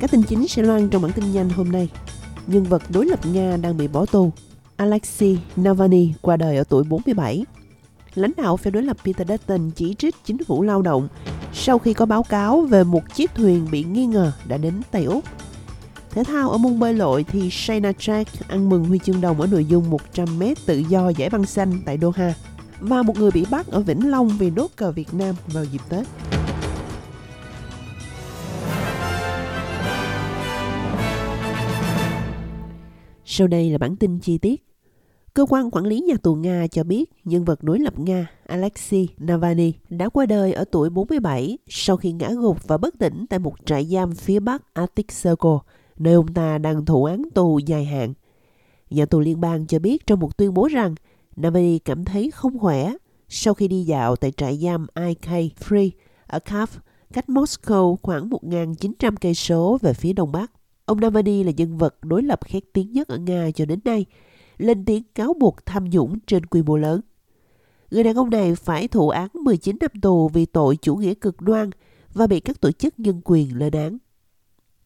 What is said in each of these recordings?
Các tin chính sẽ loan trong bản tin nhanh hôm nay. Nhân vật đối lập Nga đang bị bỏ tù. Alexei Navalny qua đời ở tuổi 47. Lãnh đạo phe đối lập Peter Dutton chỉ trích chính phủ lao động sau khi có báo cáo về một chiếc thuyền bị nghi ngờ đã đến Tây Úc. Thể thao ở môn bơi lội thì Shayna Jack ăn mừng huy chương đồng ở nội dung 100m tự do giải băng xanh tại Doha. Và một người bị bắt ở Vĩnh Long vì đốt cờ Việt Nam vào dịp Tết. Sau đây là bản tin chi tiết. Cơ quan quản lý nhà tù Nga cho biết nhân vật đối lập Nga Alexei Navalny đã qua đời ở tuổi 47 sau khi ngã gục và bất tỉnh tại một trại giam phía bắc Arctic Circle, nơi ông ta đang thụ án tù dài hạn. Nhà tù liên bang cho biết trong một tuyên bố rằng Navalny cảm thấy không khỏe sau khi đi dạo tại trại giam IK Free ở Kharkiv, cách Moscow khoảng 1.900 cây số về phía đông bắc. Ông Navalny là nhân vật đối lập khét tiếng nhất ở Nga cho đến nay, lên tiếng cáo buộc tham nhũng trên quy mô lớn. Người đàn ông này phải thụ án 19 năm tù vì tội chủ nghĩa cực đoan và bị các tổ chức nhân quyền lên án.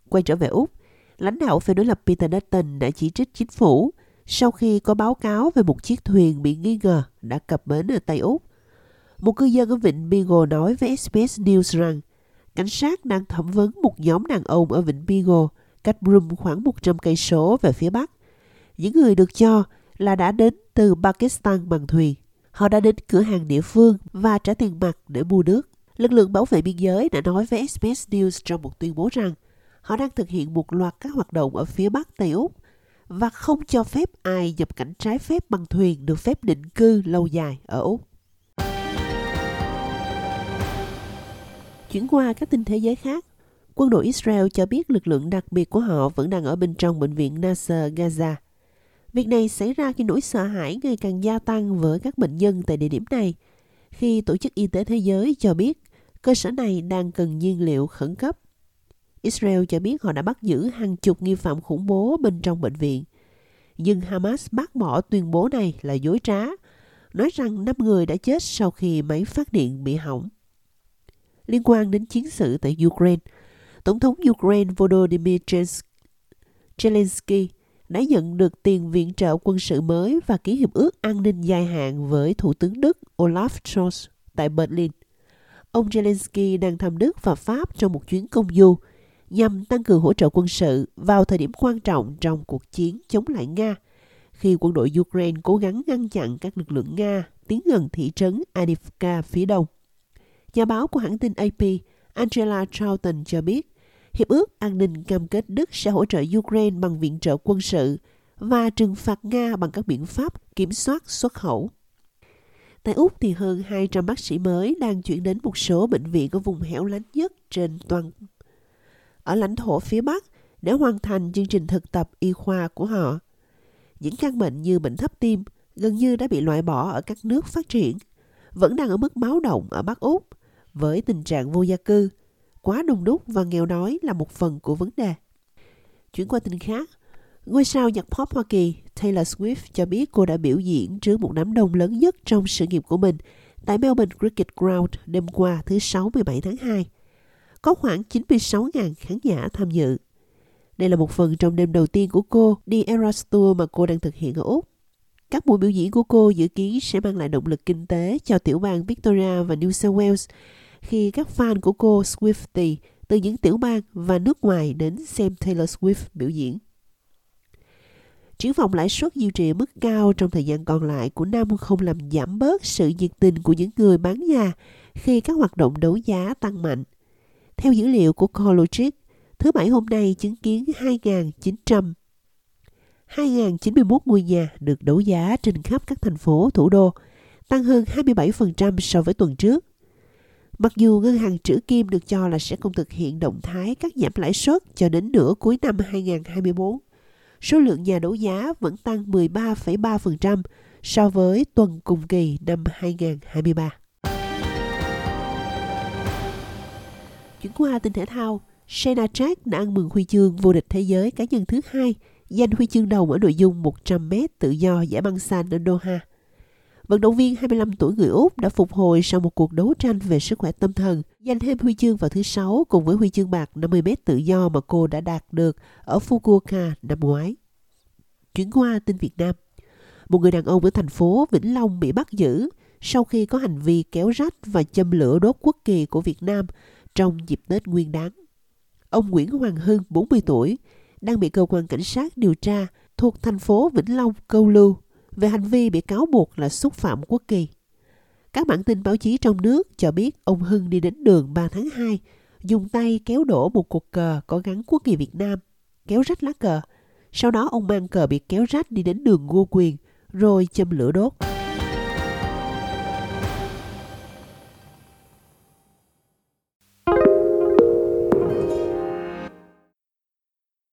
Quay trở về Úc, lãnh đạo phe đối lập Peter Dutton đã chỉ trích chính phủ sau khi có báo cáo về một chiếc thuyền bị nghi ngờ đã cập bến ở Tây Úc. Một cư dân ở Vịnh Beagle nói với SBS News rằng cảnh sát đang thẩm vấn một nhóm đàn ông ở Vịnh Beagle cách Broome khoảng 100 cây số về phía bắc. Những người được cho là đã đến từ Pakistan bằng thuyền. Họ đã đến cửa hàng địa phương và trả tiền mặt để mua nước. Lực lượng bảo vệ biên giới đã nói với SBS News trong một tuyên bố rằng họ đang thực hiện một loạt các hoạt động ở phía bắc Tây Úc và không cho phép ai nhập cảnh trái phép bằng thuyền được phép định cư lâu dài ở Úc. Chuyển qua các tin thế giới khác, quân đội Israel cho biết lực lượng đặc biệt của họ vẫn đang ở bên trong bệnh viện Nasser Gaza. Việc này xảy ra khi nỗi sợ hãi ngày càng gia tăng với các bệnh nhân tại địa điểm này, khi Tổ chức Y tế Thế giới cho biết cơ sở này đang cần nhiên liệu khẩn cấp. Israel cho biết họ đã bắt giữ hàng chục nghi phạm khủng bố bên trong bệnh viện. Nhưng Hamas bác bỏ tuyên bố này là dối trá, nói rằng 5 người đã chết sau khi máy phát điện bị hỏng. Liên quan đến chiến sự tại Ukraine, Tổng thống Ukraine Volodymyr Zelensky đã nhận được tiền viện trợ quân sự mới và ký hiệp ước an ninh dài hạn với Thủ tướng Đức Olaf Scholz tại Berlin. Ông Zelensky đang thăm Đức và Pháp trong một chuyến công du nhằm tăng cường hỗ trợ quân sự vào thời điểm quan trọng trong cuộc chiến chống lại Nga, khi quân đội Ukraine cố gắng ngăn chặn các lực lượng Nga tiến gần thị trấn Adivka phía đông. Nhà báo của hãng tin AP Angela Charlton cho biết, Hiệp ước an ninh cam kết Đức sẽ hỗ trợ Ukraine bằng viện trợ quân sự và trừng phạt Nga bằng các biện pháp kiểm soát xuất khẩu. Tại Úc thì hơn 200 bác sĩ mới đang chuyển đến một số bệnh viện ở vùng hẻo lánh nhất trên toàn ở lãnh thổ phía Bắc để hoàn thành chương trình thực tập y khoa của họ. Những căn bệnh như bệnh thấp tim gần như đã bị loại bỏ ở các nước phát triển, vẫn đang ở mức báo động ở Bắc Úc với tình trạng vô gia cư, quá đông đúc và nghèo đói là một phần của vấn đề. Chuyển qua tin khác, ngôi sao nhạc pop Hoa Kỳ Taylor Swift cho biết cô đã biểu diễn trước một đám đông lớn nhất trong sự nghiệp của mình tại Melbourne Cricket Ground đêm qua thứ Sáu 17 tháng 2. Có khoảng 96.000 khán giả tham dự. Đây là một phần trong đêm đầu tiên của cô đi Eras Tour mà cô đang thực hiện ở Úc. Các buổi biểu diễn của cô dự kiến sẽ mang lại động lực kinh tế cho tiểu bang Victoria và New South Wales khi các fan của cô Swiftie từ những tiểu bang và nước ngoài đến xem Taylor Swift biểu diễn. Triển vọng lãi suất duy trì mức cao trong thời gian còn lại của năm không làm giảm bớt sự nhiệt tình của những người bán nhà khi các hoạt động đấu giá tăng mạnh. Theo dữ liệu của CoreLogic, thứ Bảy hôm nay chứng kiến 2.900 2.091 ngôi nhà được đấu giá trên khắp các thành phố thủ đô, tăng hơn 27% so với tuần trước. Mặc dù ngân hàng trữ kim được cho là sẽ không thực hiện động thái cắt giảm lãi suất cho đến nửa cuối năm 2024, số lượng nhà đấu giá vẫn tăng 13,3% so với tuần cùng kỳ năm 2023. Chuyển qua tin thể thao, Shayna Jack đã ăn mừng huy chương vô địch thế giới cá nhân thứ hai, giành huy chương đồng ở nội dung 100m tự do giải băng xanh ở Doha. Vận động viên 25 tuổi người Úc đã phục hồi sau một cuộc đấu tranh về sức khỏe tâm thần, giành thêm huy chương vào thứ Sáu cùng với huy chương bạc 50m tự do mà cô đã đạt được ở Fukuoka năm ngoái. Chuyển qua tin Việt Nam. Một người đàn ông ở thành phố Vĩnh Long bị bắt giữ sau khi có hành vi kéo rách và châm lửa đốt quốc kỳ của Việt Nam trong dịp Tết Nguyên đáng Ông Nguyễn Hoàng Hưng, 40 tuổi, đang bị cơ quan cảnh sát điều tra thuộc thành phố Vĩnh Long câu lưu về hành vi bị cáo buộc là xúc phạm quốc kỳ. Các bản tin báo chí trong nước cho biết ông Hưng đi đến đường 3 tháng 2, dùng tay kéo đổ một cột cờ có gắn quốc kỳ Việt Nam, kéo rách lá cờ. Sau đó ông mang cờ bị kéo rách đi đến đường Ngô Quyền, rồi châm lửa đốt.